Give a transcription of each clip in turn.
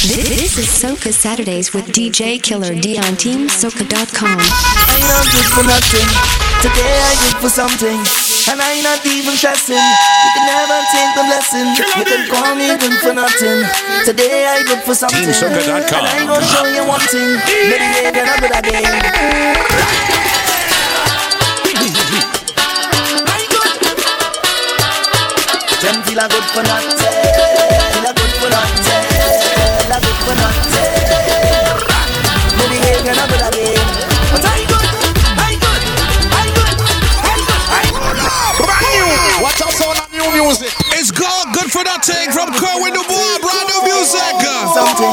This, this is Soca Saturdays with DJ Killer D on TeamSoca.com. I am good for nothing. Today I good for something. And I not even stressing. You can never take the blessing. You can call me good for nothing. Today I good for something. TeamSoca.com. And I gonna show you one thing. Maybe they get up with a game. Them feel a good for nothing and behavior good again. But I good, I good, I good, I good, I good. Brand new. Watch out for new music. It's God, good for nothing from Kerwin Dubois. Brand new music. Something,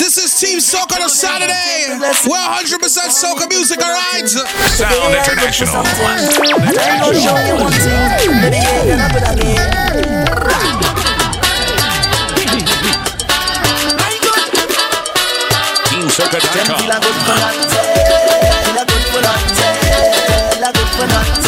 this is Team Soca on a Saturday. We're 100% Soca music, alright? Sound International. Shaka Taka. Feel a good for nothing. Feel a good for nothing. Feel a good for nothing.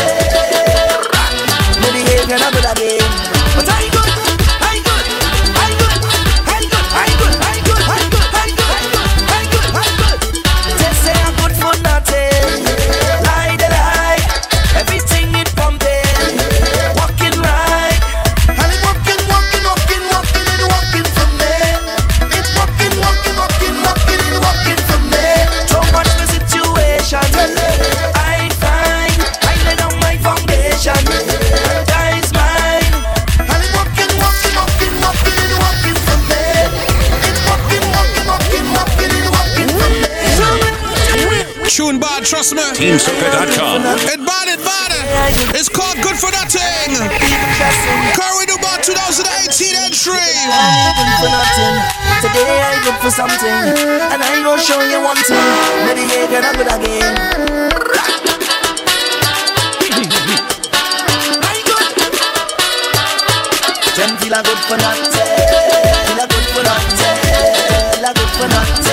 trust me. TeamSoca.com. It bad, it bad. It's called Good for Nothing. Kerwin Dubois 2018 entry. for nothing. Today I'm good for something. And I'm gonna show you one thing. Maybe you get gonna good again. Them feel good for nothing. Feel good for nothing. Feel good for nothing.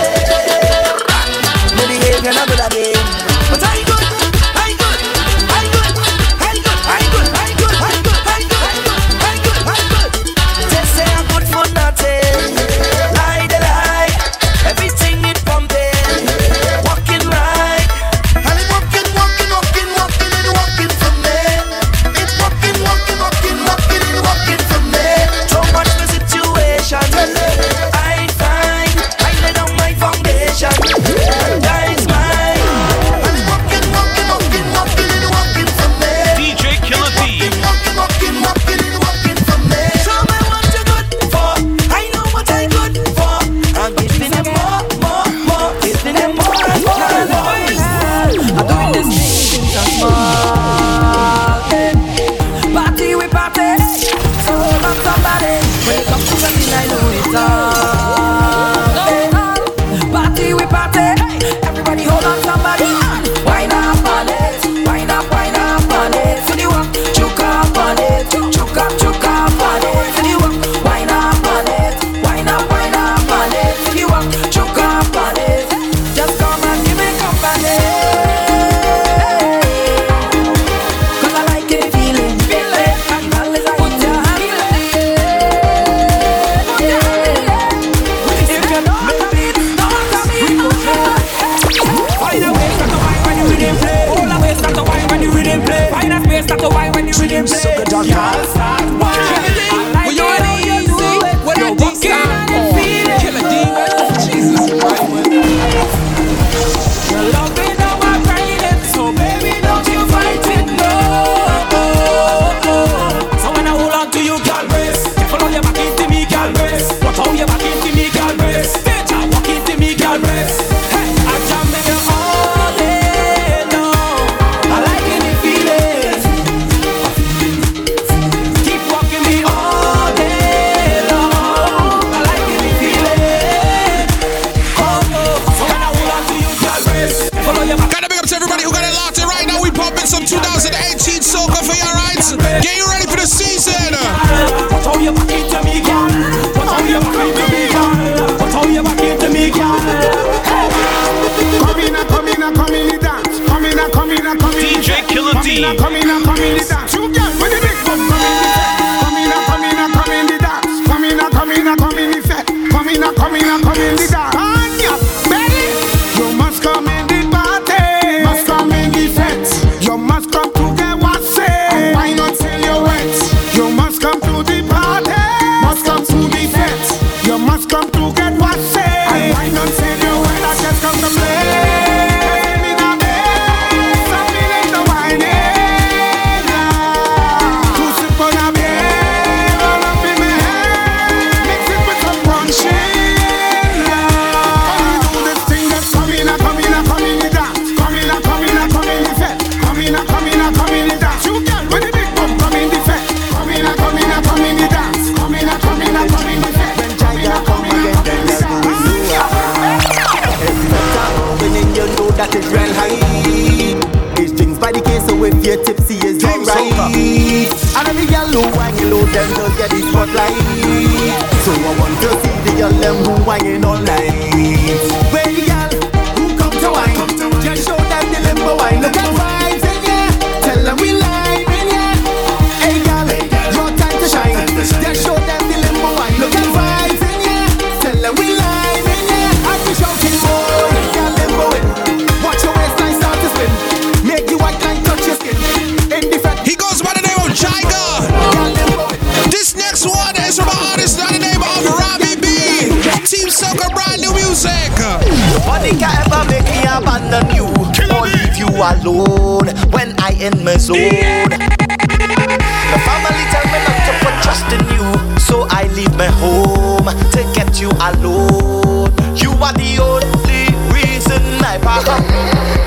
Leave my home to get you alone. You are the only reason I pack up.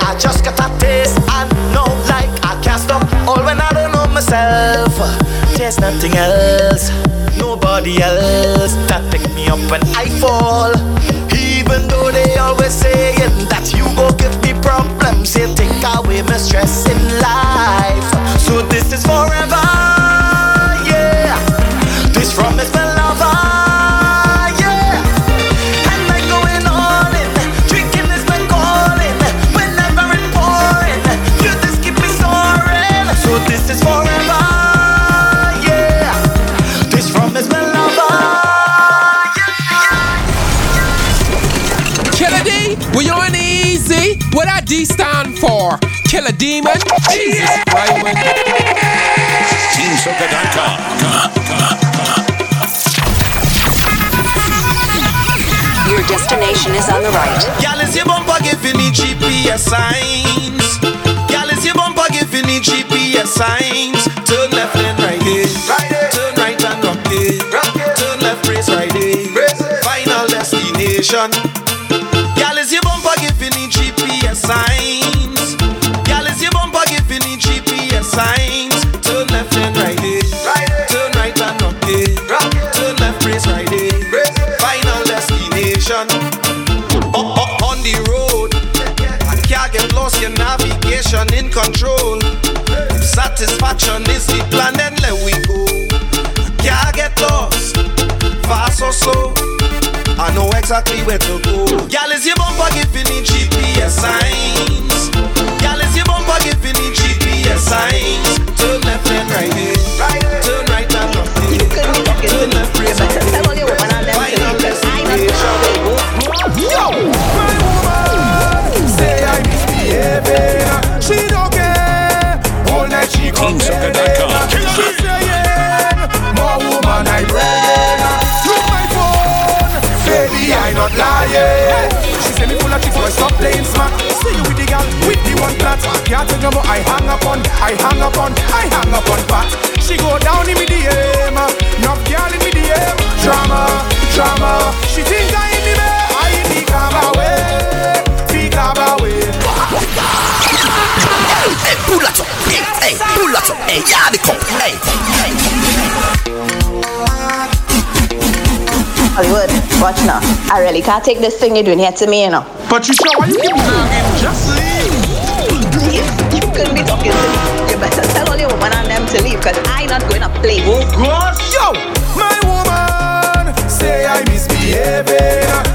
I just got a taste and no like I can't stop. All when I don't know myself, there's nothing else, nobody else that pick me up when I fall. Even though they always saying that you go give me problems, you take away my stress in life. So this is forever, destination is on the right. Y'all is your bumper giving me GPS signs. Y'all is your bumper giving me GPS signs. Turn left and right here. Turn right and rock here. Turn left, race right here. Final destination. Y'all is your bumper satisfaction is the plan, then let we go. I can't get lost, fast or slow. I know exactly where to go. Y'all is your bumper giving me GPS signs. Y'all is your bumper giving me GPS signs. Turn left and right here. Turn right and left here. Turn left, race right here. Final destination. Yo, my woman say I misbehaving. Saying, more woman I bring. Look my phone, baby I not lying. She say me full of tricks, boy stop playing smart. See you with the girl, with the one flat. Can't tell you what I hang up on, I hang up on, I hang up on fat. She go down in me DM, enough girl in me DM. Drama, drama. She think I pull that up. Hey, hey, pull that up. Hey, yeah, the cup. Hey, Hollywood, watch now. I really can't take this thing you're doing here to me, you know. But you sure why you give me nagging? Just leave. Please, you couldn't be talking to me. You better tell all your woman and them to leave, because I'm not going to play. Oh gosh, yo, my woman say I misbehaving.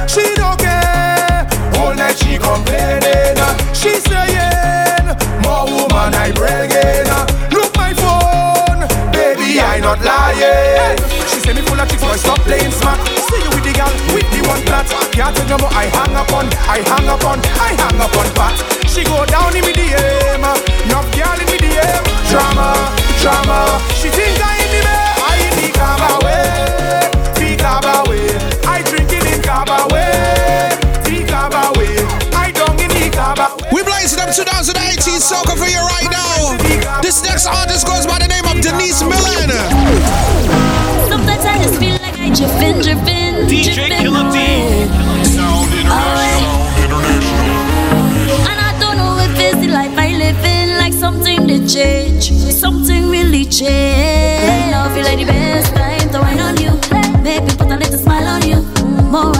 Not lying. She say me full of tricks, boy stop playing smart. See you with the girl with the one flat. Can't tell you what I hang up on, I hang up on, I hang up on fat. She go down in me Soca for you right now. This next artist goes by the name of Denise Millen. Sometimes I just feel like I drippin', drippin', DJ drippin' Killer D. Sound International. And I don't know if it's the life I live in, like something did change, something really changed. Right now I feel like the best time to wine on you, make me put a little smile on you. More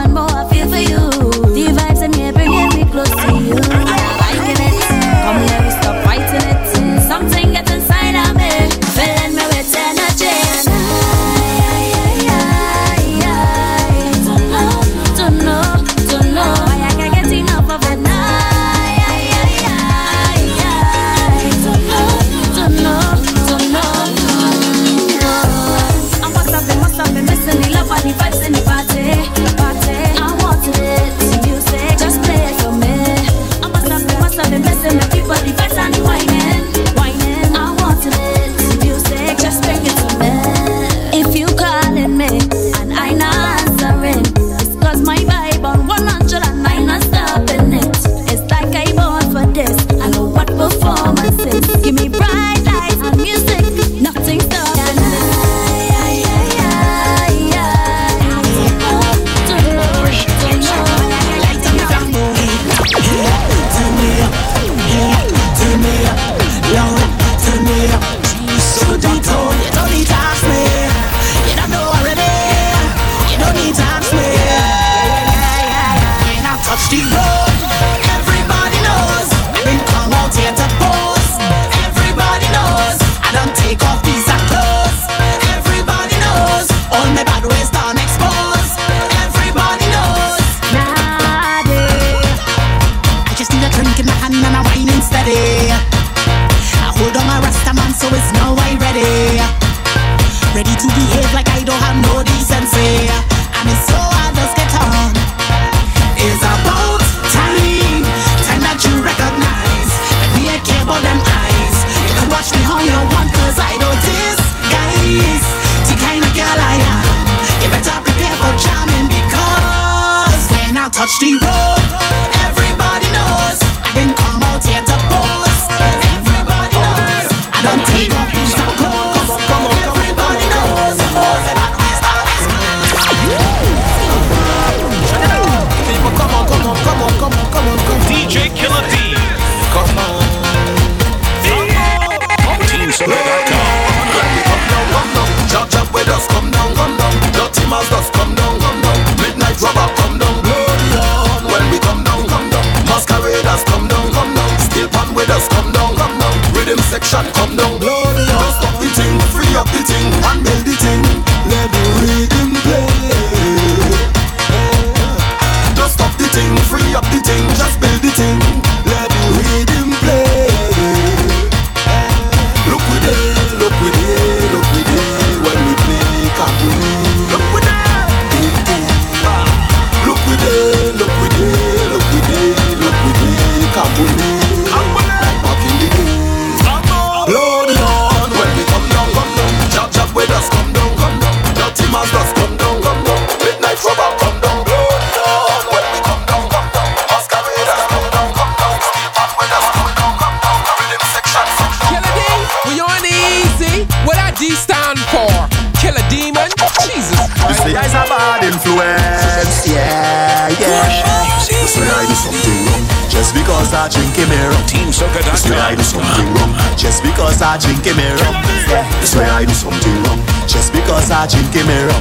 I drink a mirror.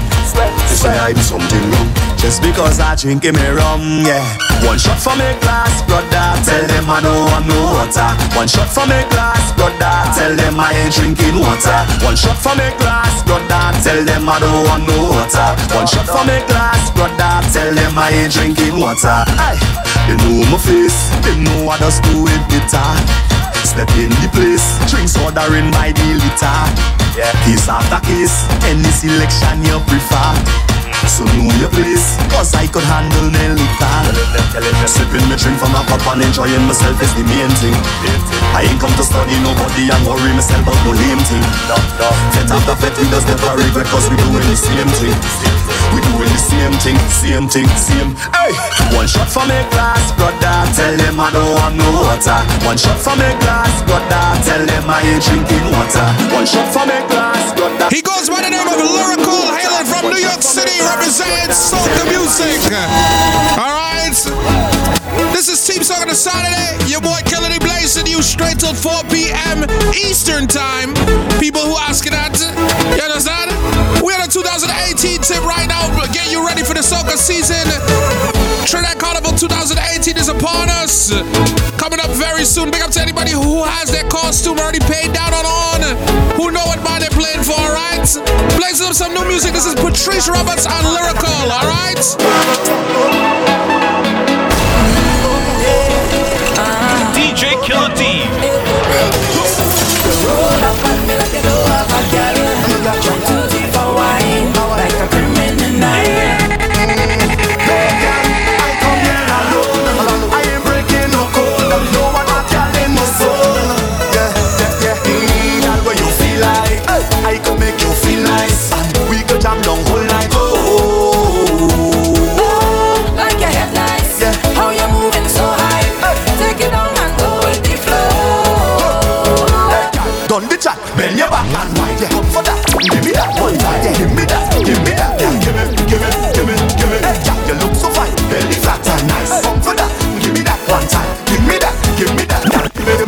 You say I do something wrong just because I drink a rum, yeah. One shot for me glass, brother. Tell them I don't want no water. One shot for me glass, brother. Tell them I ain't drinking water. One shot for me glass, brother. Tell them I don't want no water. One shot for me glass, brother. Tell them I ain't drinking water. Aye. They know my face, they know I just do it bitter. Step in the place, drinks ordering by the liter. Yeah. Case after kiss, any selection you prefer. So know your place, cause I could handle my liquor. Sipping me drink from a cup and enjoying myself is the main thing. I ain't come to study nobody and worry myself about no lame thing. Fet after fet, we just never regret cause we doing the same thing. We doing the same thing, same thing, same. Hey, one shot for me glass, brother. Tell them I don't want no water. One shot for me glass, brother. Tell them I ain't drinking water. One shot for me glass, brother. He goes by the name of Lyrikal, hailing from New York City, represents soca music. All right. This is Team Soca on a Saturday. Your boy D blazing you straight till 4 p.m. Eastern time. People who asking that, you understand? We're on a 2018 tip right now. Get you ready for the soca season. Trinidad Carnival 2018 is upon us. Coming up very soon. Big up to anybody who has their costume already paid down on on. Who know what band they're playing for, alright? Blazing up some new music. This is Patrice Roberts on Lyrikal, alright? DJ Killer D.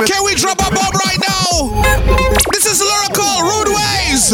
Can we drop a bomb right now? This is Lyrikal, Rude Ways.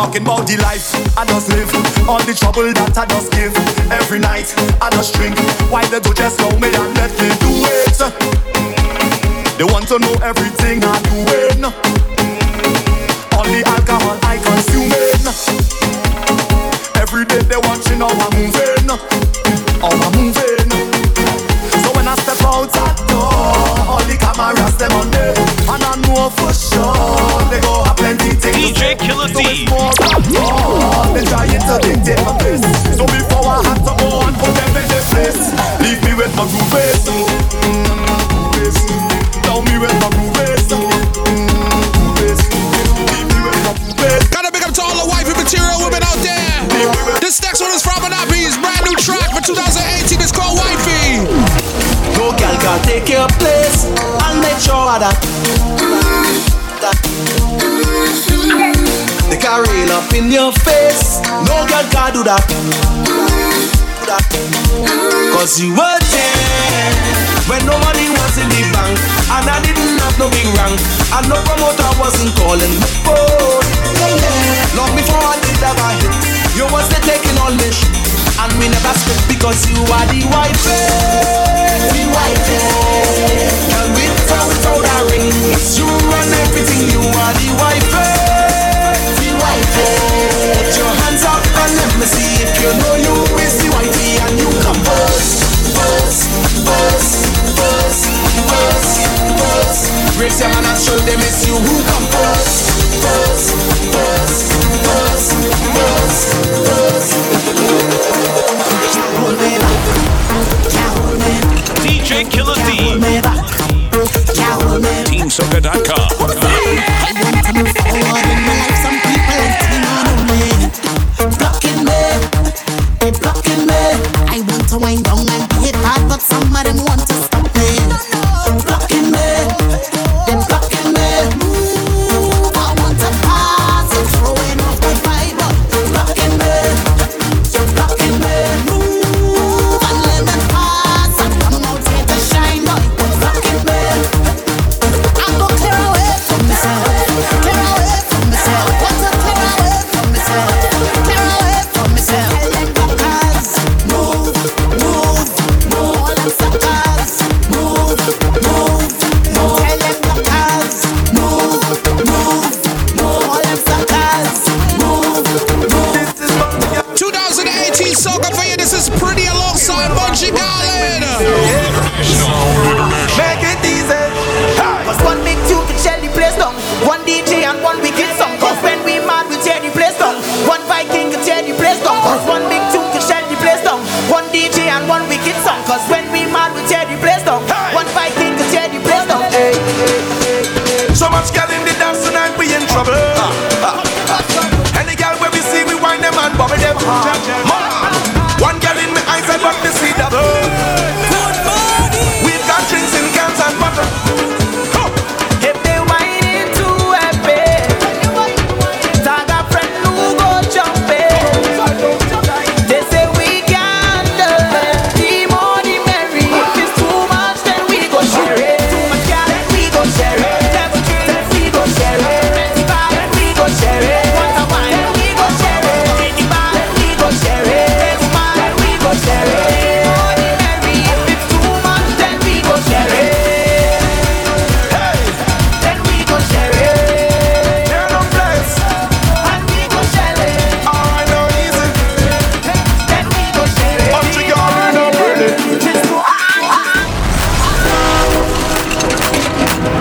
Talking about the life I just live, all the trouble that I just give. Every night I just drink. Why they do just love me and let me do it? They want to know everything I'm doing. All the alcohol I consuming. Every day they watching how I'm moving, how I'm moving. So when I step out that door, all the cameras them on me, and I know for sure they go have plenty things. DJ Killer D. trying to dictate my pace. So before I have to go and put them in their place, leave me with my groove bass. Tell me with my groove bass. Groove bass. Leave me with my groove bass. Gotta big up to all the wifey material women out there. This next one is from Anabi's brand new track for 2018. It's called Wifey. No girl can take your place and make sure that they can rail up in your face. No girl can do that. That. Cause you were there when no money was in the bank and I didn't have no big rank and no promoter wasn't calling me phone. Long before I did have a hit, you was the taking all this shit. And we never split because you are the white The white Girl, with or without a ring You run everything, you are the white Put your hands up and let me see if you know you is the whitey And you come first, first, first, first, first, first. Raise your hand and show them it's you who come first. First, first, first, first, first. DJ Killer D. TeamSoca.com. Blocking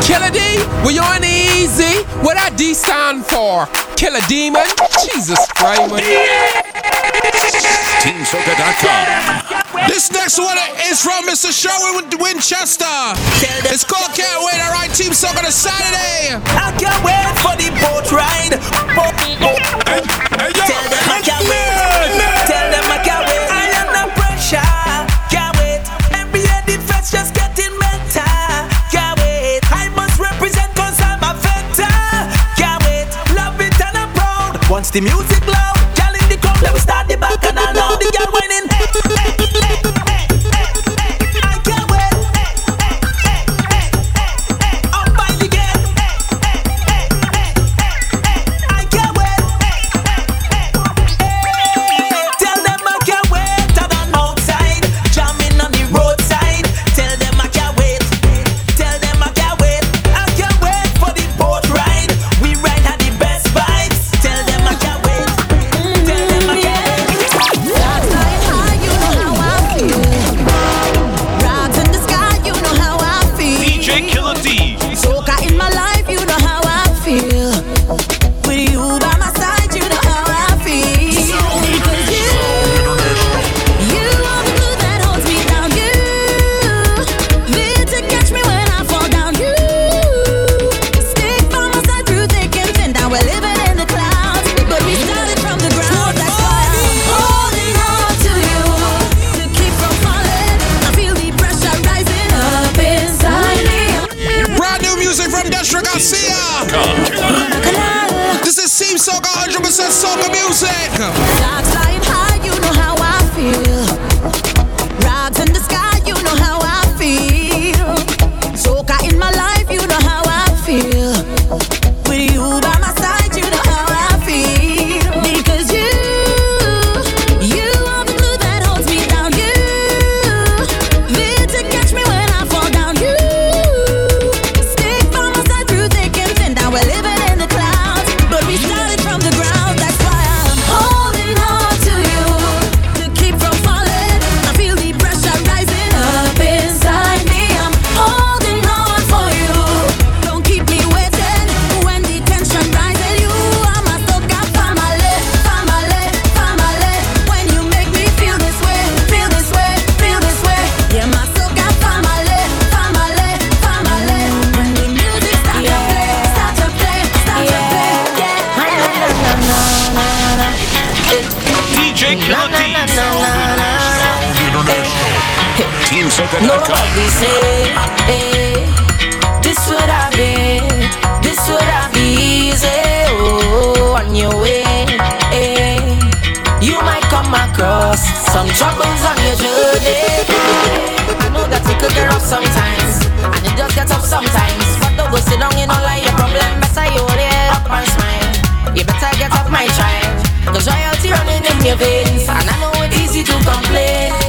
Killer D, we on easy. What that D stand for? Killer Demon? Jesus Christ, man. TeamSoca.com. This next one is from Mr. Sherwin with Winchester. It's called Can't Wait. All right, Team Soca to Saturday. I can't wait for the boat ride. Boat, boat. Tell them I can't wait. Tell proud. The music loud, girl in the crowd, let me start the back and I know the girl whining. Soca. This is Team Soca 100% Soca music. your veins. And I know it's easy to complain.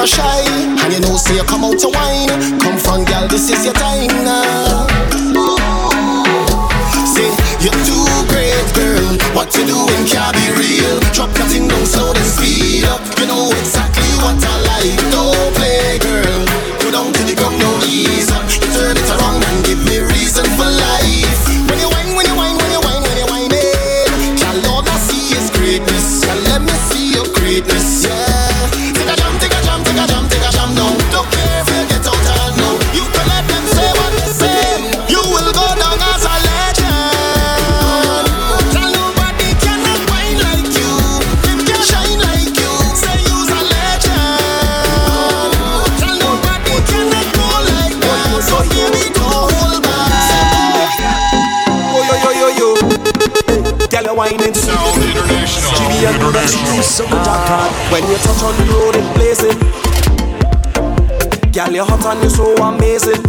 never shy. And you know, say you come out to wine. Come from girl, this is your time now. Say you're too great, girl. What you doing can't be real. Drop that thing down slow, then speed up. You know exactly what I like, though. When you touch on the road, it blazing. Girl, you're hot and you're so amazing.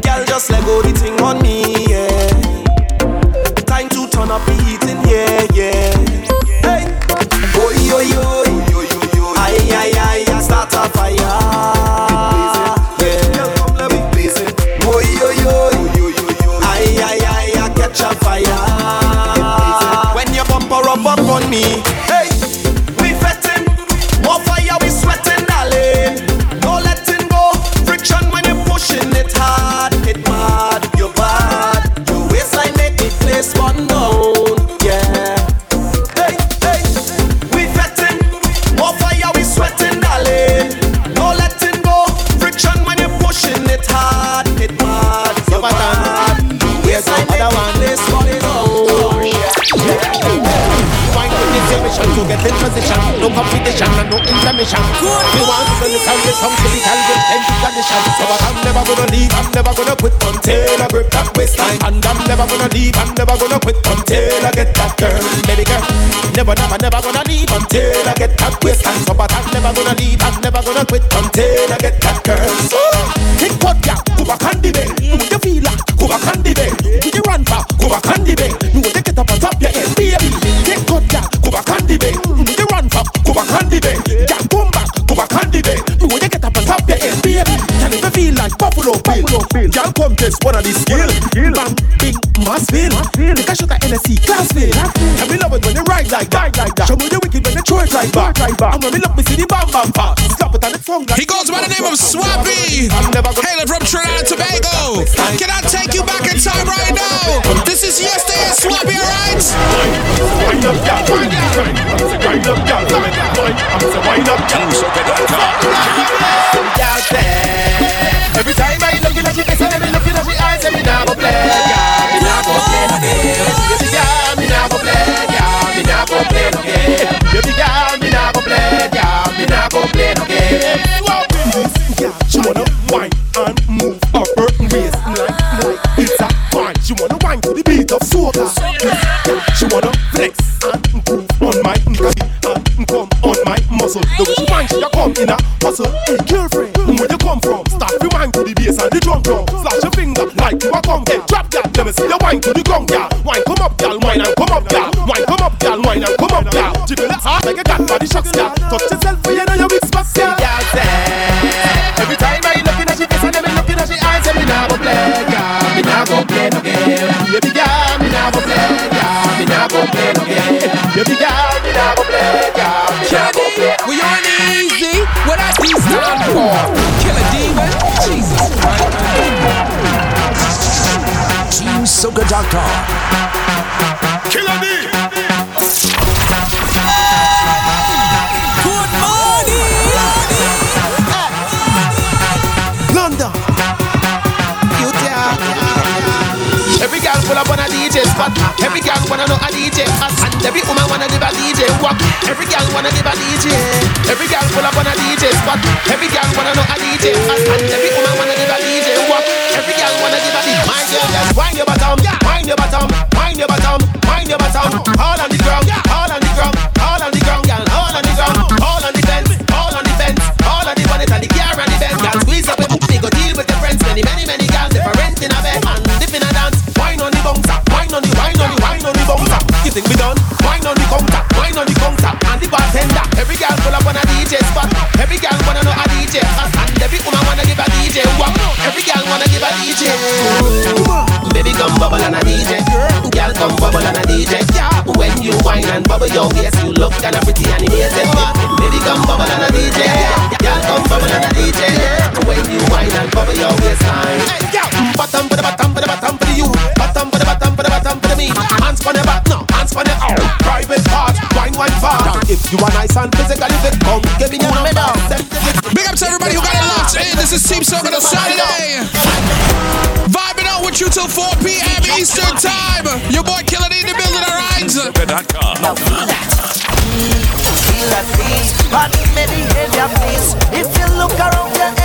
Girl, just let go the thing on me, yeah. Time to turn up the heat in here, yeah. Hey, oi, oi, oi, oi, oi, oi, oi, oi, oi, oi, oi, oi, oi, no intermission. Me want to listen to some critical with plenty condition. So but I'm never gonna leave, I'm never gonna quit until I grip that waistline. And I'm never gonna leave, I'm never gonna quit until I get that girl, baby girl. Never, never, never gonna leave until I get that waistline. So but I'm never gonna leave, I'm never gonna quit until I get that girl. So, kick what ya, on the. Do what you feel like, back on the. Do you run for, on the bed. Do what you get up on top your head, baby. Kick what ya, on the bed. Do you run for, go back on feel like Buffalo Bill, y'all come test one of these skill. Bang, big, mass feel. Take a shot at NSC, class feel. And we love it when you ride like that. Show me the wicked when you throw it right back. And when we look, we see the bam bam part. Slap it on the tongue like He goes by the name of Swappi, hailing from Trinidad and Tobago. Can I take you back in time right now? This is yesterday, Swappi, alright? Wind up, girl, wind up, wind up, girl, wind up, I'm say wind up, Girl she wanna wine and move her burton waist like like it's a wine. She wanna wine to the beat of soca. She wanna flex and groove on my nigga and come on my muscle. The way she wine, she a come in a hustle. Girlfriend, where you come from? Start to wine to the bass and the drum drum. Slash your finger like you a come. Hey, drop girl, let me see you wine to the gong, girl. Wine come up, girl, wine and come up, girl. Wine come up, girl, wine and come up, girl. Jiggle it hard like a cat body shocks, girl. Touch yourself, for you know your big spots, girl. TeamSoca.com. Killer D. Good morning. London. Every girl pull up on a DJ spot. Every girl wanna know a DJ hot. And every woman wanna give a DJ walk. Every girl wanna give a DJ. Every girl pull up on a DJ spot. Every girl wanna know a DJ hot. And every woman wanna give a DJ walk. Every girl wanna give a. My girl, just wind your bottom, wind your bottom, wind your bottom, wind your bottom. All on the ground, all on the ground, all on the ground, girl, all on the ground, all on the fence, all on the fence, all on the bonnet and the car and the. Girl, squeeze up with me, go deal with your friends. Many, many, many girls different in a bed in a dance. Wine on the bouncer, wine on the, wine on the, wine on the bouncer. You think we done? Wine on the counter, wine on the counter, and the bartender. Every girl pull up on a DJ spot. Every girl wanna know wanna give a DJ. Baby come bubble on a DJ, girl come bubble on a DJ. When you wine and bubble your waist, you look kinda pretty and amazing. Baby come bubble on a DJ, girl come bubble on a DJ. When you wine and bubble your waistline. Bottom for the bottom for the bottom for you, bottom for the bottom for the bottom for me. Hands for the back, no hands for the out. Private part, wine wine. If you are nice and physically fit, come give me your number. Big up to everybody who got it locked in. This is Team Soca on Saturday. Vibing out with you till 4 p.m. Eastern Time. Your boy Killer D in the building, alright? Soca.com. Feel that peace, but behavior please. If you look around you,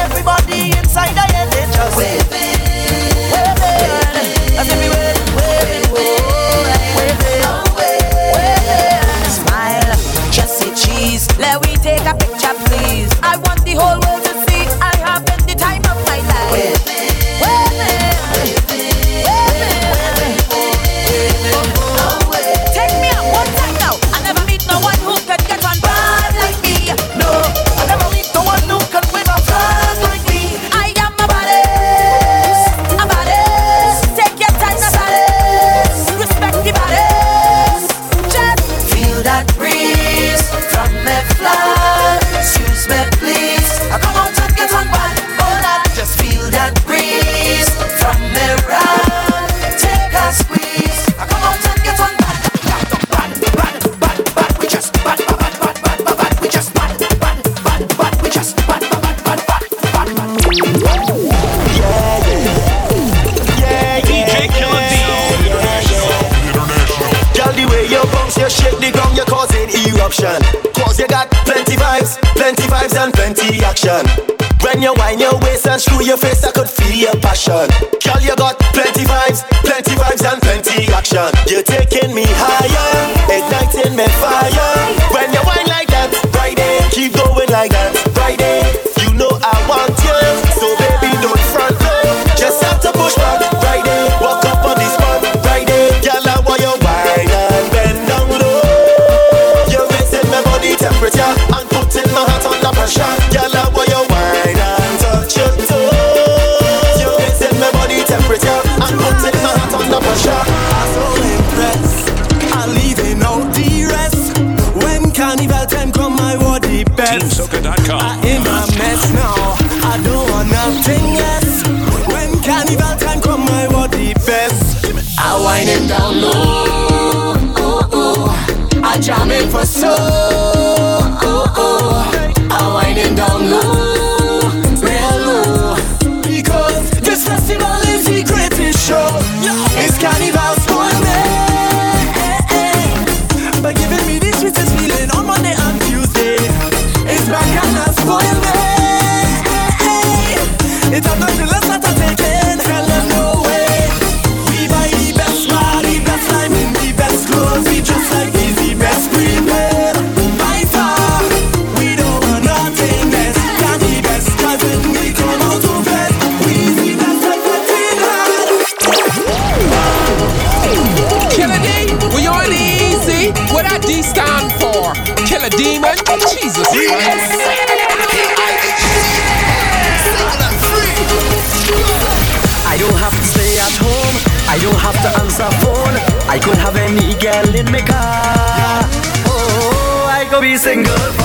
eruption. Cause you got plenty vibes, plenty vibes and plenty action. When you wind your waist and screw your face, I could feel your passion. Girl, you got plenty vibes, plenty vibes and plenty action. You're taking me higher, igniting me fire. When you nothing good.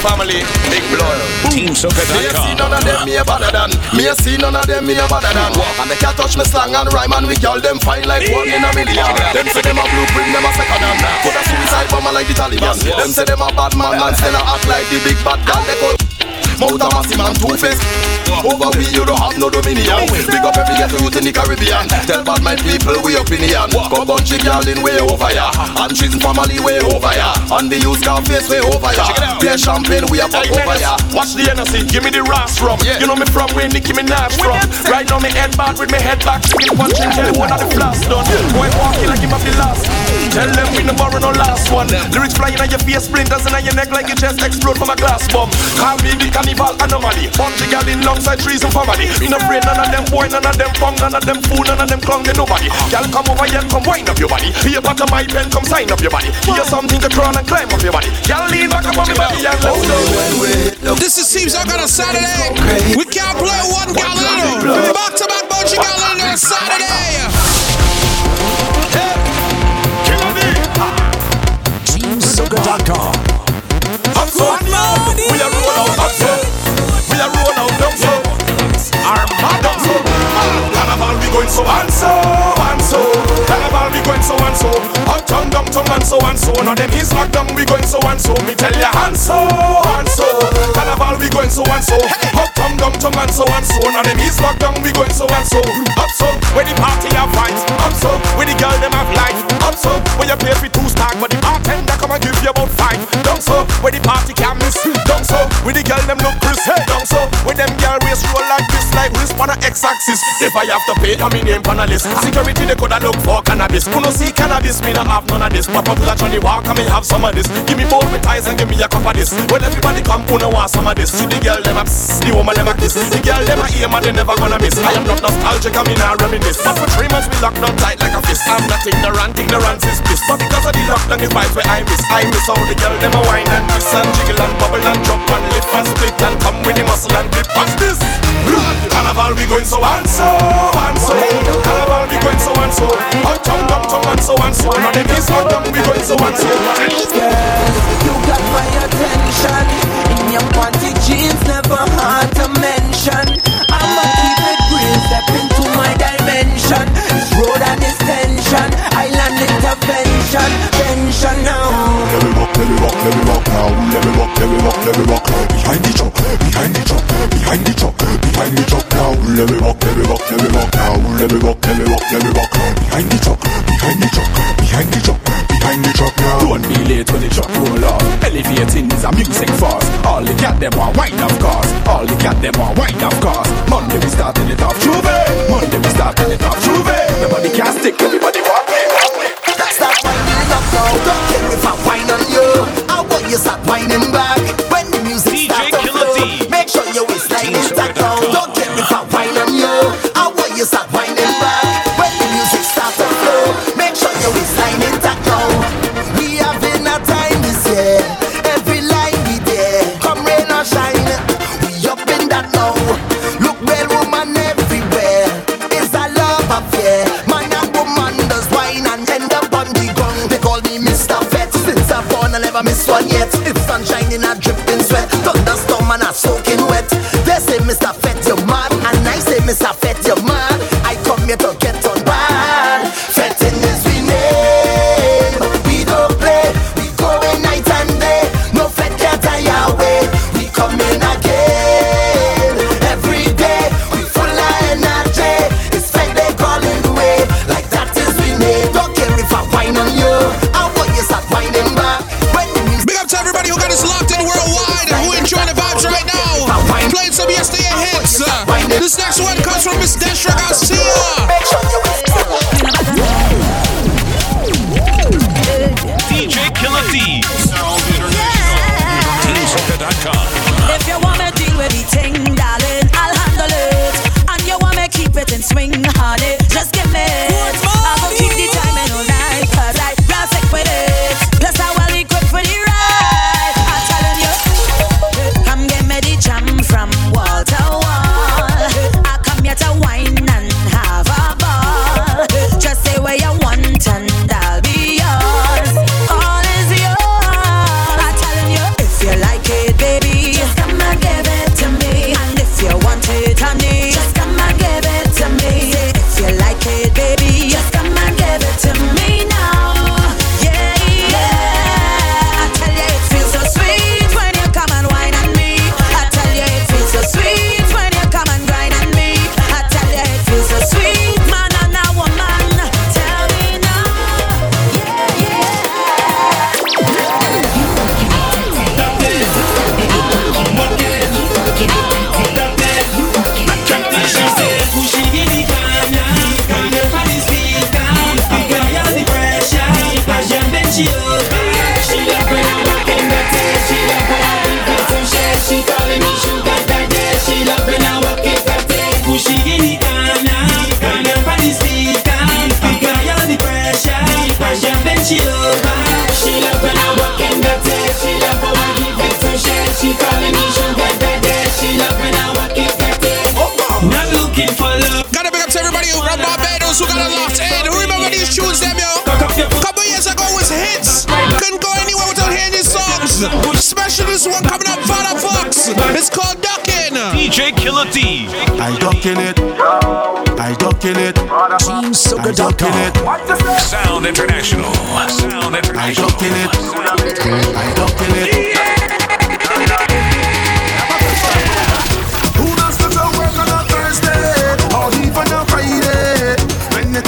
Family, big blood. Me a see none of them, me a better than. Me see none of them, me a better than. And they can't touch me slang and rhyme and we girl them fine like one in a million. Them say them a blueprint, them a second hand. Put a suicide bomber like the Taliban. Them say them a bad man and still a act like the big bad girl. They call Mouth a massive man, two face. Over we, you don't have no dominion. Big up every ghetto youth in the Caribbean. Tell bad my people we opinion. Go bunchy girl in way over ya. And she's family way over ya. And the youth car face way over ya. Beer champagne we a pop over ya. Watch the energy, give me the ras from. You know me from where Nicki Minaj from. Right now me head back with me head back. One change, tell one of the flash done. Boy walking like him have the last. Tell them we no borrow no last one. Lyrics flying on your face, splinters in your neck like your chest explode from a glass bomb. Call me the carnival anomaly. Bunch of gal in alongside trees and family. Me no afraid none of them boy, none of them punk, none of them fool, none of them clown, they nobody. Gal come over here, come wind up your body. Here back of my pen, come sign up your body. Here something to crawl and climb up your body. Gal lean back up on me body and let's go. This is Team Soca on a Saturday. We can't play one gallon. Back to back bunch of gallon on Saturday. Good morning. We are roll out up so. We roll out. Armada. Carnival we going so and so and so. We going so and so. Uptown, downtown and so and so. Now them is locked down we going so and so. Me tell ya and so and so. Carnival we going so and so. Uptown, downtown and so and so. Now them is locked down we going so and so. Up so where the party have vibes. Up so where the girl them have life. Up so where you pay for two stack, but the bartender come and give you about five. Down so where the party can miss. Down so. With the girl them look head down so. With them girl waist roll like this, like wrist on a X-axis. If I have to pay, I mean name on a list. Security they coulda look for cannabis. No see cannabis, me not have none of this. Pop up latch on the walk, I me have some of this. Give me both my ties and give me a cup of this. When everybody come, who no want some of this. See the girl them a psst, the woman them a kiss. The girl them a aim and they never gonna miss. I am not nostalgic, I mean I reminisce. But for three months we locked down tight like a fist. I'm not ignorant, ignorance is bliss. But because of the lockdown, the vibes where I miss. I miss all the girl them a wine and twist and jiggle and bubble and jump and lift and split and come with the muscle and dip. Watch this. Carnival we going so and so and so. Carnival we going so and so. Uptown, downtown and so and so. Now the kiss on down we going so and so. You got my attention In your panty jeans never hard to mention I'ma keep it real, step into my dimension This road and this tension Island intervention, tension now Let me rock, let me rock, let me rock now. Let me rock, let me rock, let me rock. Behind the truck, behind the truck, behind the truck, behind the truck now. Let me rock, let me rock, let me rock now. Let me rock, let me rock, let me rock. Behind the truck, behind the truck, behind the truck, behind the truck now. Don't be late when the truck roll off. Elevating is a music fast. All the cat them want wine of course. All the cat them want wine of course. Monday we starting it off, J'ouvert. Monday we starting it off, J'ouvert. Nobody can stick, everybody want me. Stop up now. Don't care if I whine on you. I want you start whining back.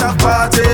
When it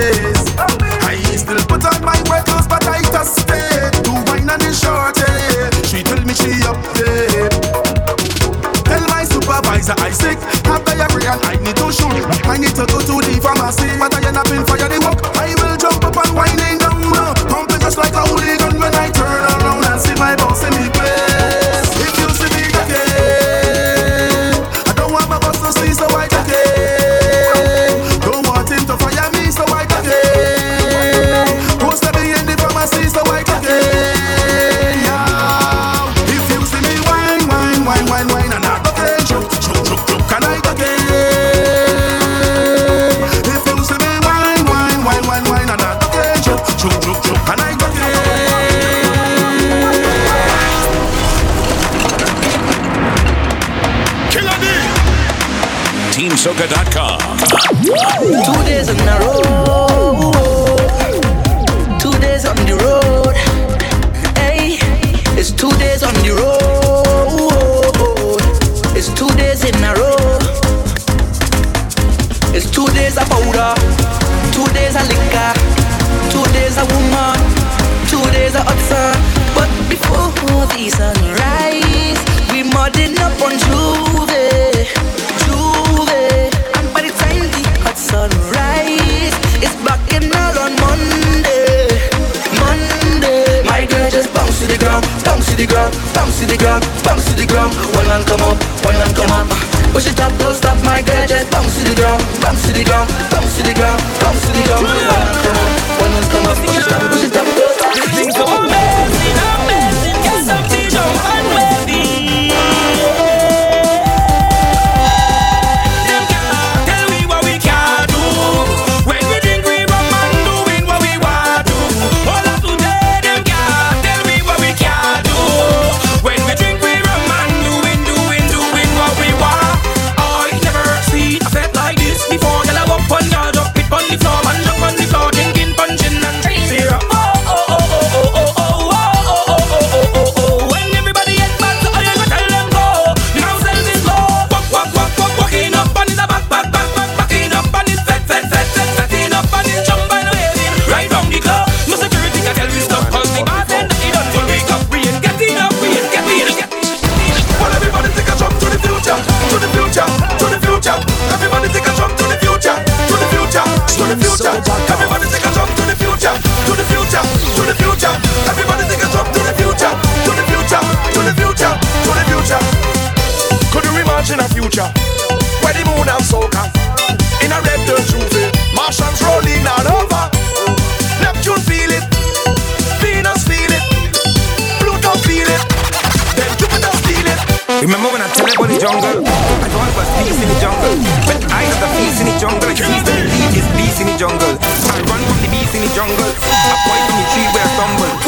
Don't stop my girl, just bounce to the ground, bounce to the ground, bounce to the ground, bounce to the ground. Wanna come up, push it up, push it up, don't stop. Think come on. Martians rolling all over. Neptune feel it, Venus feel it, Pluto feel it, then Jupiter feel it. Remember when I tell about the jungle? I thought it was peace in the jungle, but I got the peace in the jungle. I refuse to believe it's peace in the jungle. I run from the beast in the jungle. I point from the tree where I stumble.